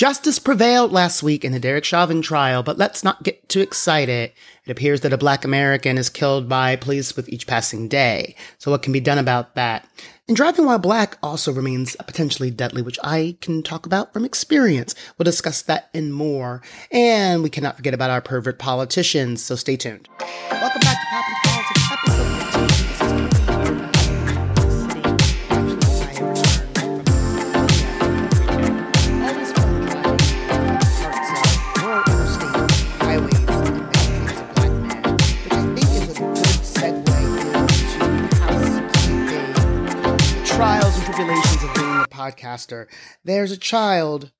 Justice prevailed last week in the Derek Chauvin trial, but let's not get too excited. It appears that a black American is killed by police with each passing day. So what can be done about that? And driving while black also remains potentially deadly, which I can talk about from experience. We'll discuss that and more. And we cannot forget about our pervert politicians, so stay tuned. Trials and tribulations of being a podcaster. There's a child.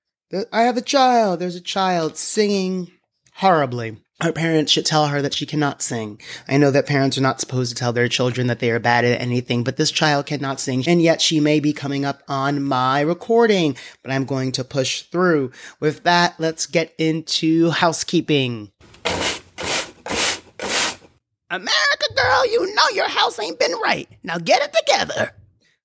I have a child. There's a child singing horribly. Her parents should tell her that she cannot sing. I know that parents are not supposed to tell their children that they are bad at anything, but this child cannot sing, and yet she may be coming up on my recording, but I'm going to push through. With that, let's get into housekeeping. America girl, you know your house ain't been right. Now get it together.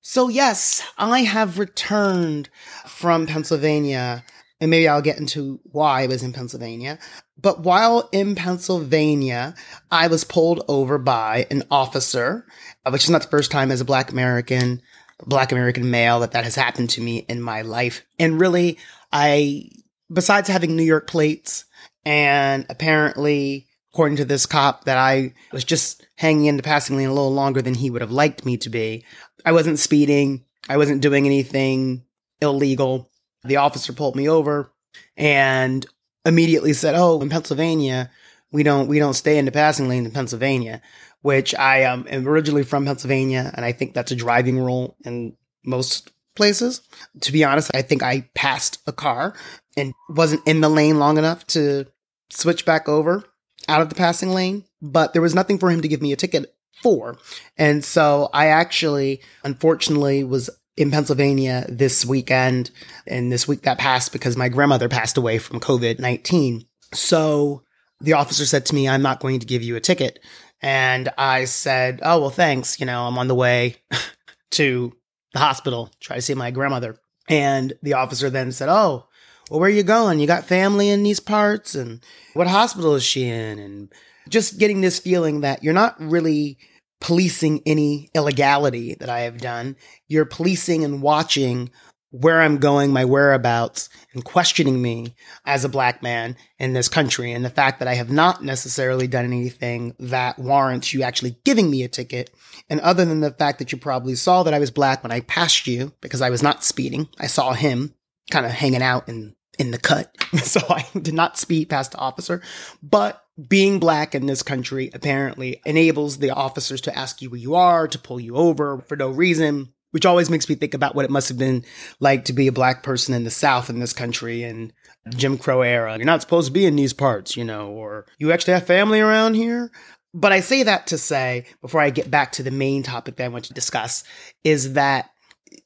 So yes, I have returned from Pennsylvania, and maybe I'll get into why I was in Pennsylvania. But while in Pennsylvania, I was pulled over by an officer, uh, which is not the first time as a black American, black American male that that has happened to me in my life. And really, I, besides having New York plates and apparently, according to this cop, that I was just hanging in the passing lane a little longer than he would have liked me to be. I wasn't speeding. I wasn't doing anything illegal. The officer pulled me over and immediately said, "Oh, in Pennsylvania, we don't we don't stay in the passing lane in Pennsylvania." Which I um, am originally from Pennsylvania, and I think that's a driving rule in most places. To be honest, I think I passed a car and wasn't in the lane long enough to switch back over out of the passing lane, but there was nothing for him to give me a ticket for. And so I actually, unfortunately, was in Pennsylvania this weekend and this week that passed because my grandmother passed away from COVID 19. So the officer said to me, I'm not going to give you a ticket. And I said, Oh, well, thanks. You know, I'm on the way to the hospital, try to see my grandmother. And the officer then said, Oh, well, where are you going? You got family in these parts? And what hospital is she in? And just getting this feeling that you're not really policing any illegality that I have done. You're policing and watching where I'm going, my whereabouts, and questioning me as a black man in this country. And the fact that I have not necessarily done anything that warrants you actually giving me a ticket. And other than the fact that you probably saw that I was black when I passed you because I was not speeding, I saw him kind of hanging out in, in the cut. so I did not speed past the officer. But being black in this country apparently enables the officers to ask you where you are, to pull you over for no reason, which always makes me think about what it must have been like to be a black person in the South in this country and Jim Crow era. You're not supposed to be in these parts, you know, or you actually have family around here. But I say that to say, before I get back to the main topic that I want to discuss, is that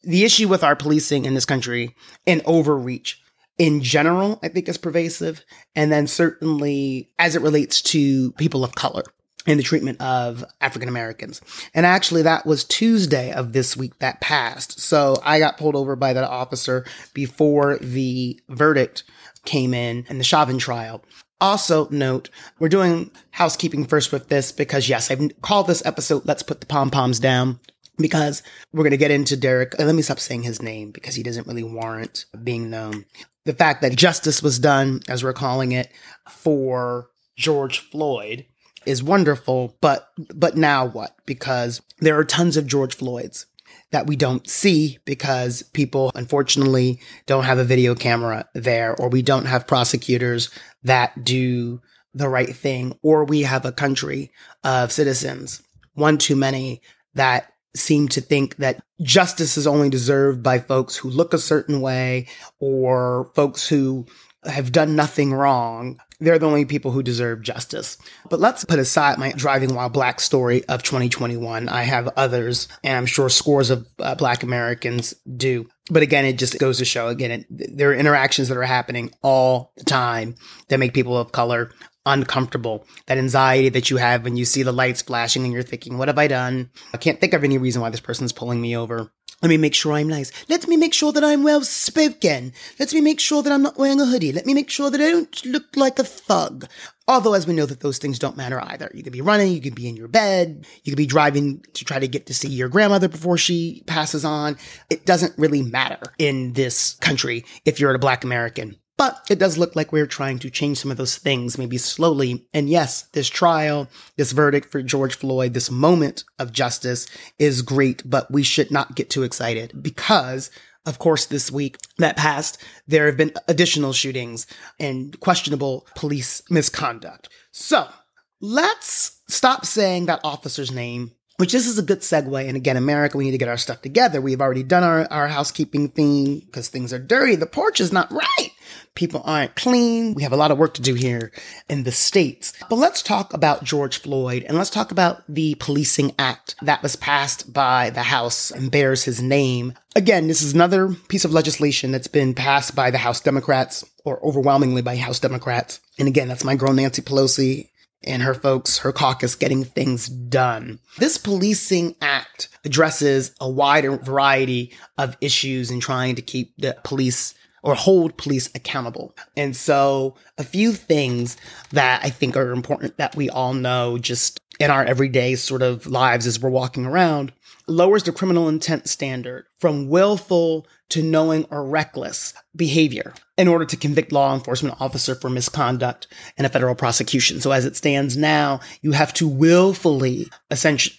the issue with our policing in this country and overreach in general, I think is pervasive. And then certainly as it relates to people of color and the treatment of African Americans. And actually that was Tuesday of this week that passed. So I got pulled over by that officer before the verdict came in in the Chauvin trial. Also note, we're doing housekeeping first with this because yes, I've called this episode, let's put the pom-poms down because we're going to get into Derek. Let me stop saying his name because he doesn't really warrant being known. The fact that justice was done, as we're calling it, for George Floyd is wonderful, but but now what? Because there are tons of George Floyds that we don't see because people unfortunately don't have a video camera there or we don't have prosecutors that do the right thing or we have a country of citizens one too many that seem to think that justice is only deserved by folks who look a certain way or folks who have done nothing wrong. They're the only people who deserve justice. But let's put aside my driving while black story of 2021. I have others, and I'm sure scores of uh, black Americans do. But again, it just goes to show again, it, there are interactions that are happening all the time that make people of color uncomfortable. That anxiety that you have when you see the lights flashing and you're thinking, what have I done? I can't think of any reason why this person's pulling me over. Let me make sure I'm nice. Let me make sure that I'm well spoken. Let me make sure that I'm not wearing a hoodie. Let me make sure that I don't look like a thug. Although, as we know, that those things don't matter either. You could be running, you could be in your bed, you could be driving to try to get to see your grandmother before she passes on. It doesn't really matter in this country if you're a black American. But it does look like we're trying to change some of those things, maybe slowly. And yes, this trial, this verdict for George Floyd, this moment of justice is great, but we should not get too excited because of course, this week that passed, there have been additional shootings and questionable police misconduct. So let's stop saying that officer's name which this is a good segue. And again, America, we need to get our stuff together. We've already done our, our housekeeping thing because things are dirty. The porch is not right. People aren't clean. We have a lot of work to do here in the States. But let's talk about George Floyd and let's talk about the Policing Act that was passed by the House and bears his name. Again, this is another piece of legislation that's been passed by the House Democrats or overwhelmingly by House Democrats. And again, that's my girl Nancy Pelosi and her folks, her caucus getting things done. This policing act addresses a wider variety of issues in trying to keep the police or hold police accountable. And so a few things that I think are important that we all know just in our everyday sort of lives as we're walking around lowers the criminal intent standard from willful to knowing or reckless behavior in order to convict law enforcement officer for misconduct in a federal prosecution. So as it stands now, you have to willfully, essentially,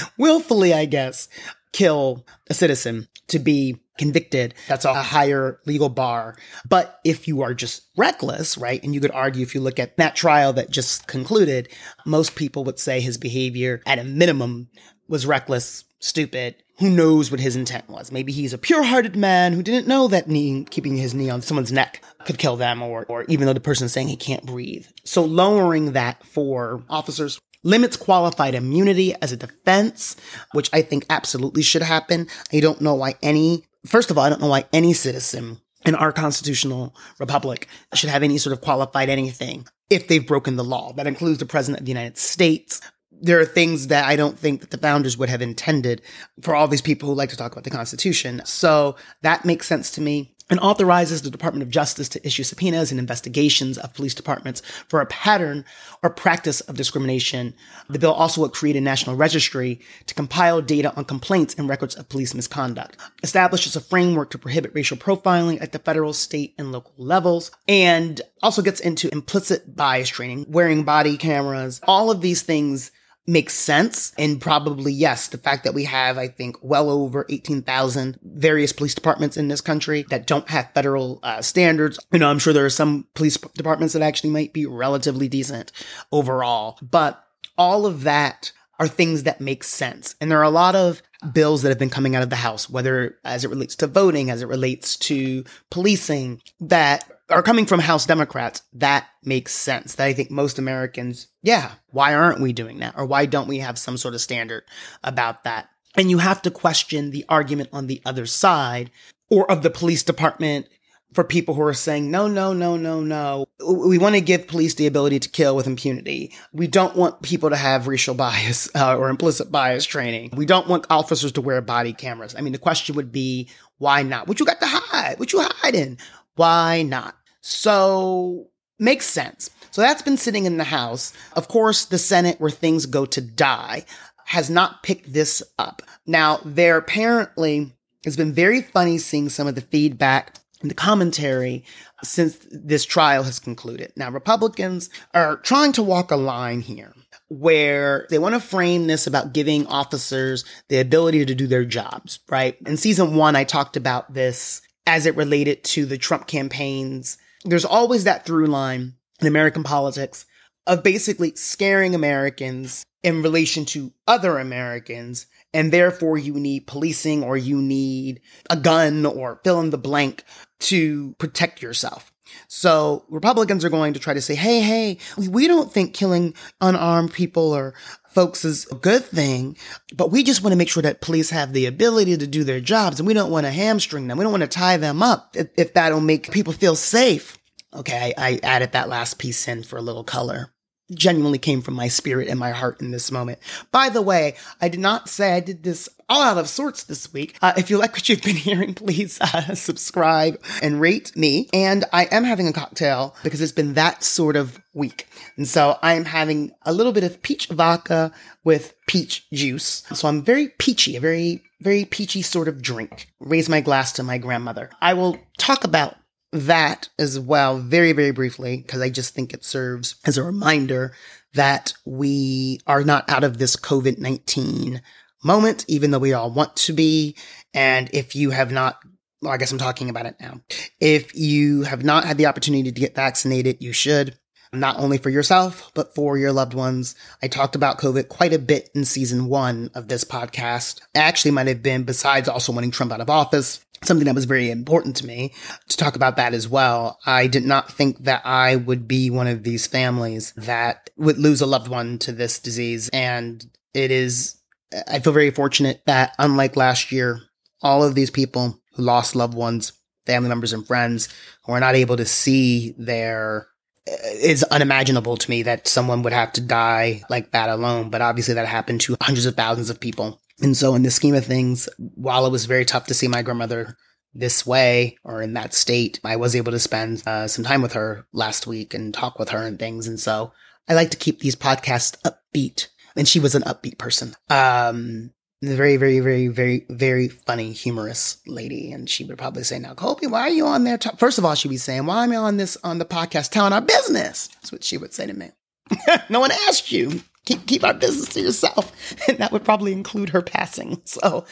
willfully, I guess, kill a citizen to be convicted. That's a higher legal bar. But if you are just reckless, right? And you could argue if you look at that trial that just concluded, most people would say his behavior at a minimum was reckless, stupid. Who knows what his intent was? Maybe he's a pure-hearted man who didn't know that knee, keeping his knee on someone's neck could kill them or, or even though the person's saying he can't breathe. So lowering that for officers limits qualified immunity as a defense, which I think absolutely should happen. I don't know why any, first of all, I don't know why any citizen in our constitutional republic should have any sort of qualified anything if they've broken the law. That includes the president of the United States. There are things that I don't think that the founders would have intended for all these people who like to talk about the Constitution. So that makes sense to me and authorizes the Department of Justice to issue subpoenas and investigations of police departments for a pattern or practice of discrimination. The bill also would create a national registry to compile data on complaints and records of police misconduct, establishes a framework to prohibit racial profiling at the federal, state, and local levels, and also gets into implicit bias training, wearing body cameras, all of these things makes sense. And probably, yes, the fact that we have, I think, well over 18,000 various police departments in this country that don't have federal uh, standards. You know, I'm sure there are some police departments that actually might be relatively decent overall, but all of that are things that make sense. And there are a lot of bills that have been coming out of the House, whether as it relates to voting, as it relates to policing, that are coming from House Democrats, that makes sense. That I think most Americans, yeah, why aren't we doing that? Or why don't we have some sort of standard about that? And you have to question the argument on the other side or of the police department for people who are saying, no, no, no, no, no. We want to give police the ability to kill with impunity. We don't want people to have racial bias uh, or implicit bias training. We don't want officers to wear body cameras. I mean, the question would be, why not? What you got to hide? What you hiding? Why not? So makes sense. So that's been sitting in the House. Of course, the Senate, where things go to die, has not picked this up. Now, there apparently has been very funny seeing some of the feedback and the commentary since this trial has concluded. Now, Republicans are trying to walk a line here where they want to frame this about giving officers the ability to do their jobs, right? In season one, I talked about this as it related to the Trump campaigns. There's always that through line in American politics of basically scaring Americans in relation to other Americans. And therefore you need policing or you need a gun or fill in the blank to protect yourself. So Republicans are going to try to say, hey, hey, we don't think killing unarmed people or folks is a good thing, but we just want to make sure that police have the ability to do their jobs and we don't want to hamstring them. We don't want to tie them up if, if that'll make people feel safe. Okay, I, I added that last piece in for a little color genuinely came from my spirit and my heart in this moment. By the way, I did not say I did this all out of sorts this week. Uh, if you like what you've been hearing, please uh, subscribe and rate me. And I am having a cocktail because it's been that sort of week. And so I am having a little bit of peach vodka with peach juice. So I'm very peachy, a very, very peachy sort of drink. Raise my glass to my grandmother. I will talk about that as well very, very briefly because I just think it serves as a reminder that we are not out of this COVID 19 moment, even though we all want to be. And if you have not, well, I guess I'm talking about it now. If you have not had the opportunity to get vaccinated, you should, not only for yourself, but for your loved ones. I talked about COVID quite a bit in season one of this podcast. Actually, might have been besides also wanting Trump out of office. Something that was very important to me to talk about that as well. I did not think that I would be one of these families that would lose a loved one to this disease. And it is I feel very fortunate that unlike last year, all of these people who lost loved ones, family members and friends who are not able to see their is unimaginable to me that someone would have to die like that alone. But obviously that happened to hundreds of thousands of people. And so in the scheme of things, while it was very tough to see my grandmother this way or in that state, I was able to spend uh, some time with her last week and talk with her and things. And so I like to keep these podcasts upbeat and she was an upbeat person. Um, very, very, very, very, very funny, humorous lady. And she would probably say, now, Colby, why are you on there? First of all, she'd be saying, why am I on this, on the podcast telling our business? That's what she would say to me. no one asked you. Keep, keep our business to yourself. And that would probably include her passing. So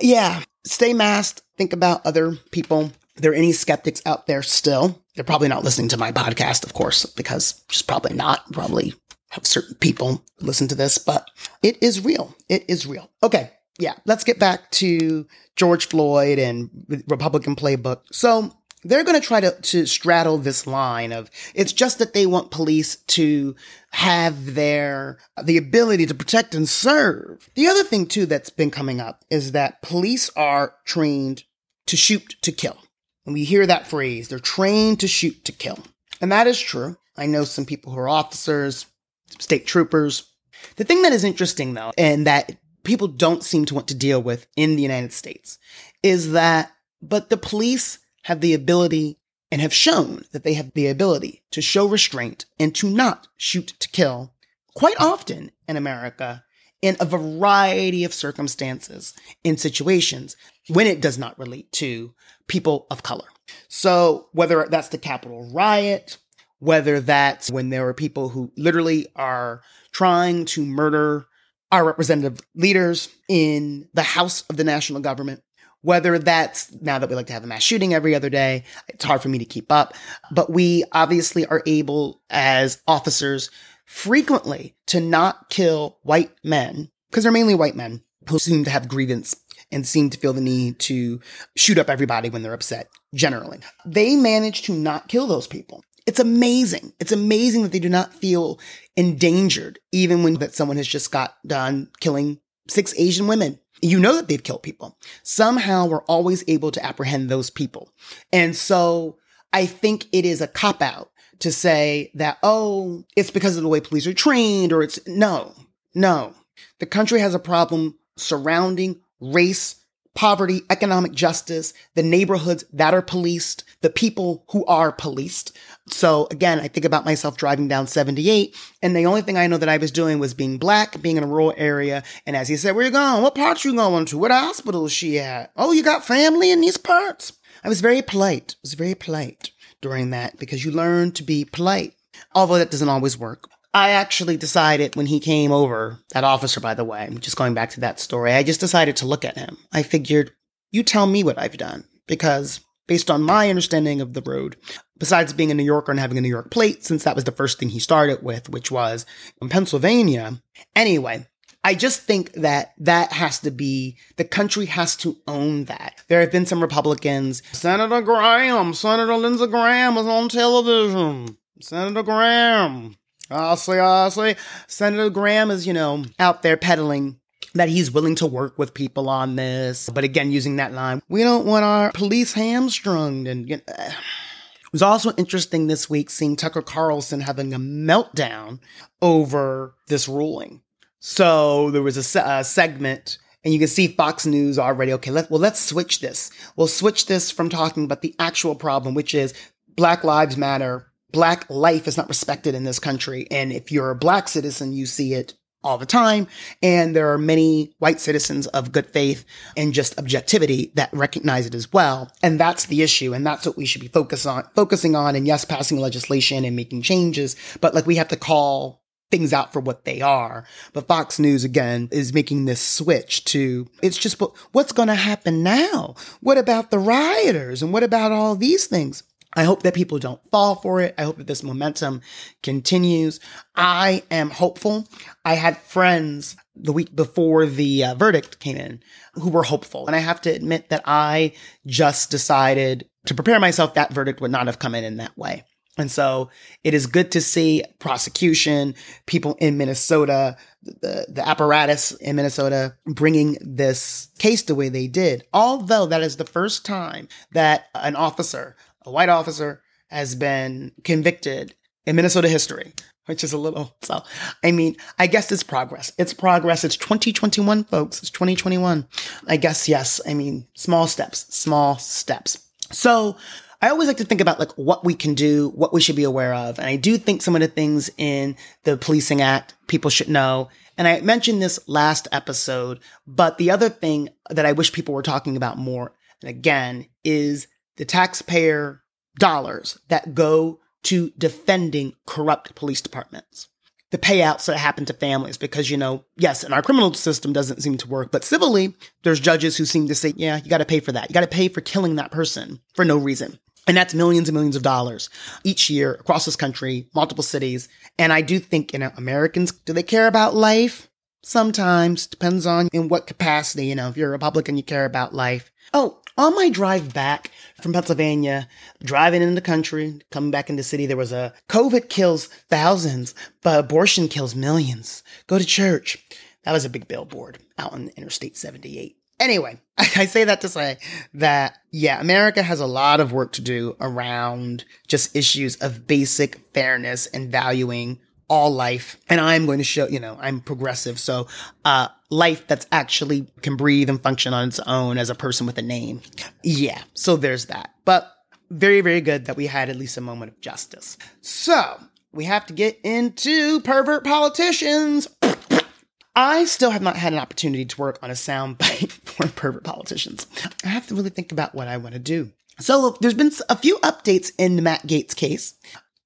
yeah, stay masked. Think about other people. If there are any skeptics out there still, they're probably not listening to my podcast, of course, because just probably not, probably have certain people listen to this, but it is real. It is real. Okay. Yeah. Let's get back to George Floyd and Republican playbook. So they're going to try to, straddle this line of it's just that they want police to have their, the ability to protect and serve. The other thing too that's been coming up is that police are trained to shoot to kill. And we hear that phrase, they're trained to shoot to kill. And that is true. I know some people who are officers, state troopers. The thing that is interesting though, and that people don't seem to want to deal with in the United States is that, but the police have the ability and have shown that they have the ability to show restraint and to not shoot to kill quite often in America in a variety of circumstances in situations when it does not relate to people of color. So whether that's the Capitol riot, whether that's when there are people who literally are trying to murder our representative leaders in the House of the national government, whether that's now that we like to have a mass shooting every other day, it's hard for me to keep up. But we obviously are able as officers frequently to not kill white men, because they're mainly white men who seem to have grievance and seem to feel the need to shoot up everybody when they're upset, generally. They manage to not kill those people. It's amazing. It's amazing that they do not feel endangered, even when that someone has just got done killing six Asian women. You know that they've killed people. Somehow we're always able to apprehend those people. And so I think it is a cop out to say that, oh, it's because of the way police are trained or it's no, no. The country has a problem surrounding race poverty, economic justice, the neighborhoods that are policed, the people who are policed. So again, I think about myself driving down 78 and the only thing I know that I was doing was being black, being in a rural area. And as he said, where you going? What parts you going to? What hospital is she at? Oh, you got family in these parts? I was very polite. I was very polite during that because you learn to be polite. Although that doesn't always work. I actually decided when he came over, that officer, by the way, just going back to that story, I just decided to look at him. I figured, you tell me what I've done. Because based on my understanding of the road, besides being a New Yorker and having a New York plate, since that was the first thing he started with, which was in Pennsylvania. Anyway, I just think that that has to be, the country has to own that. There have been some Republicans. Senator Graham, Senator Lindsey Graham was on television. Senator Graham. Honestly, honestly, Senator Graham is, you know, out there peddling that he's willing to work with people on this. But again, using that line, we don't want our police hamstrung. And you know, it was also interesting this week seeing Tucker Carlson having a meltdown over this ruling. So there was a, se- a segment And you can see Fox News already. Okay, let, well, let's switch this. We'll switch this from talking about the actual problem, which is Black Lives Matter. Black life is not respected in this country. And if you're a black citizen, you see it all the time. And there are many white citizens of good faith and just objectivity that recognize it as well. And that's the issue. And that's what we should be focus on, focusing on. And yes, passing legislation and making changes, but like we have to call things out for what they are. But Fox News again is making this switch to it's just what's going to happen now? What about the rioters? And what about all these things? I hope that people don't fall for it. I hope that this momentum continues. I am hopeful. I had friends the week before the uh, verdict came in who were hopeful. And I have to admit that I just decided to prepare myself that verdict would not have come in in that way. And so it is good to see prosecution, people in Minnesota, the, the apparatus in Minnesota bringing this case the way they did. Although that is the first time that an officer a white officer has been convicted in Minnesota history, which is a little so. I mean, I guess it's progress. It's progress. It's 2021, folks. It's 2021. I guess, yes. I mean, small steps, small steps. So, I always like to think about like what we can do, what we should be aware of. And I do think some of the things in the Policing Act people should know. And I mentioned this last episode, but the other thing that I wish people were talking about more, and again, is the taxpayer dollars that go to defending corrupt police departments. The payouts that happen to families, because, you know, yes, and our criminal system doesn't seem to work, but civilly, there's judges who seem to say, yeah, you got to pay for that. You got to pay for killing that person for no reason. And that's millions and millions of dollars each year across this country, multiple cities. And I do think, you know, Americans, do they care about life? Sometimes. Depends on in what capacity. You know, if you're a Republican, you care about life. Oh, on my drive back from Pennsylvania, driving in the country, coming back into the city, there was a COVID kills thousands, but abortion kills millions. Go to church. That was a big billboard out on Interstate 78. Anyway, I say that to say that, yeah, America has a lot of work to do around just issues of basic fairness and valuing all life. And I'm going to show, you know, I'm progressive. So, uh, life that's actually can breathe and function on its own as a person with a name. Yeah. So there's that. But very, very good that we had at least a moment of justice. So we have to get into pervert politicians. I still have not had an opportunity to work on a soundbite for pervert politicians. I have to really think about what I want to do. So there's been a few updates in the Matt Gaetz case.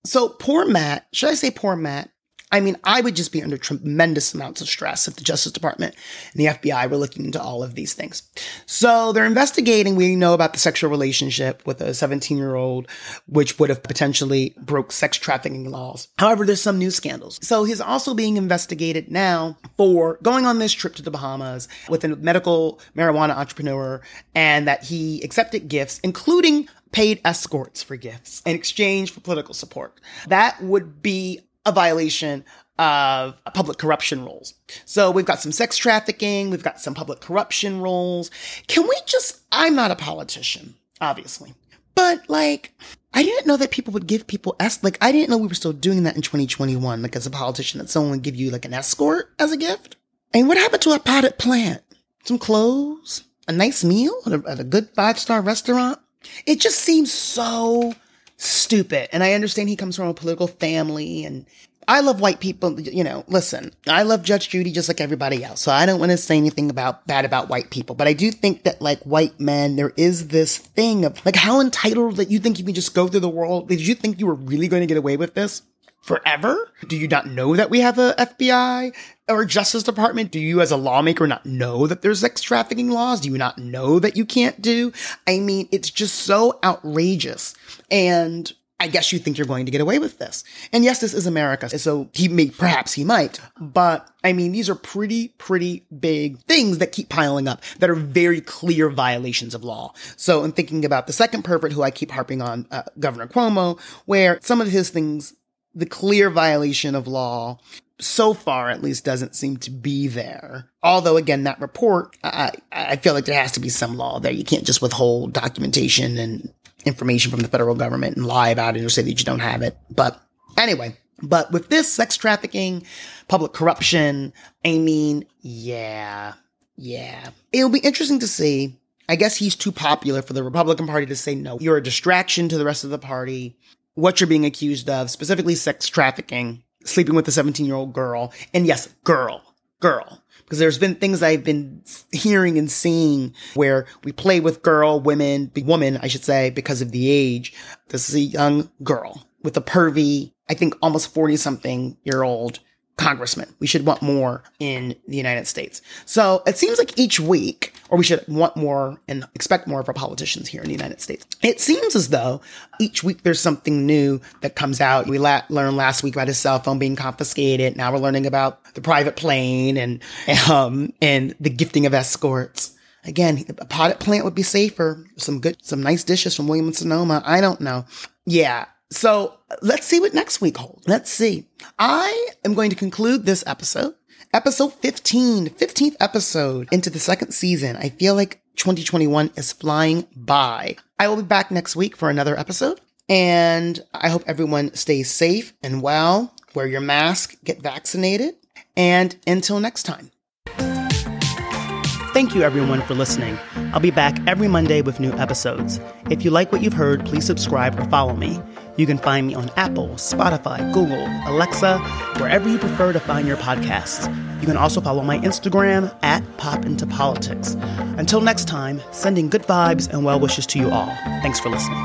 So poor Matt, should I say poor Matt? I mean, I would just be under tremendous amounts of stress if the Justice Department and the FBI were looking into all of these things. So they're investigating. We know about the sexual relationship with a 17 year old, which would have potentially broke sex trafficking laws. However, there's some new scandals. So he's also being investigated now for going on this trip to the Bahamas with a medical marijuana entrepreneur and that he accepted gifts, including paid escorts for gifts in exchange for political support. That would be a violation of public corruption rules. So we've got some sex trafficking, we've got some public corruption rules. Can we just, I'm not a politician, obviously, but like, I didn't know that people would give people es- like I didn't know we were still doing that in 2021. Like as a politician, that someone would give you like an escort as a gift. And what happened to a potted plant? Some clothes, a nice meal at a, at a good five star restaurant. It just seems so stupid. And I understand he comes from a political family and I love white people. You know, listen, I love Judge Judy just like everybody else. So I don't want to say anything about bad about white people, but I do think that like white men, there is this thing of like how entitled that you think you can just go through the world. Did you think you were really going to get away with this? Forever? Do you not know that we have a FBI or Justice Department? Do you as a lawmaker not know that there's sex trafficking laws? Do you not know that you can't do? I mean, it's just so outrageous. And I guess you think you're going to get away with this. And yes, this is America. So he may, perhaps he might, but I mean, these are pretty, pretty big things that keep piling up that are very clear violations of law. So in thinking about the second pervert who I keep harping on, uh, Governor Cuomo, where some of his things, the clear violation of law so far at least doesn't seem to be there. Although again, that report, I, I feel like there has to be some law there. You can't just withhold documentation and information from the federal government and lie about it or say that you don't have it. But anyway, but with this sex trafficking, public corruption, I mean, yeah, Yeah. It'll be interesting to see. I guess he's too popular for the Republican Party to say, no, you're a distraction to the rest of the party. What you're being accused of, specifically sex trafficking, sleeping with a 17 year old girl. And yes, girl, girl. Because there's been things I've been hearing and seeing where we play with girl, women, woman, I should say, because of the age. This is a young girl with a pervy, I think almost 40 something year old congressman. We should want more in the United States. So it seems like each week, or we should want more and expect more of our politicians here in the United States. It seems as though each week there's something new that comes out. We la- learned last week about his cell phone being confiscated. Now we're learning about the private plane and, um, and the gifting of escorts. Again, a potted plant would be safer. Some good, some nice dishes from Williams Sonoma. I don't know. Yeah, so let's see what next week holds. Let's see. I am going to conclude this episode, episode 15, 15th episode into the second season. I feel like 2021 is flying by. I will be back next week for another episode. And I hope everyone stays safe and well. Wear your mask, get vaccinated. And until next time. Thank you, everyone, for listening. I'll be back every Monday with new episodes. If you like what you've heard, please subscribe or follow me. You can find me on Apple, Spotify, Google, Alexa, wherever you prefer to find your podcasts. You can also follow my Instagram at Pop Into Politics. Until next time, sending good vibes and well wishes to you all. Thanks for listening.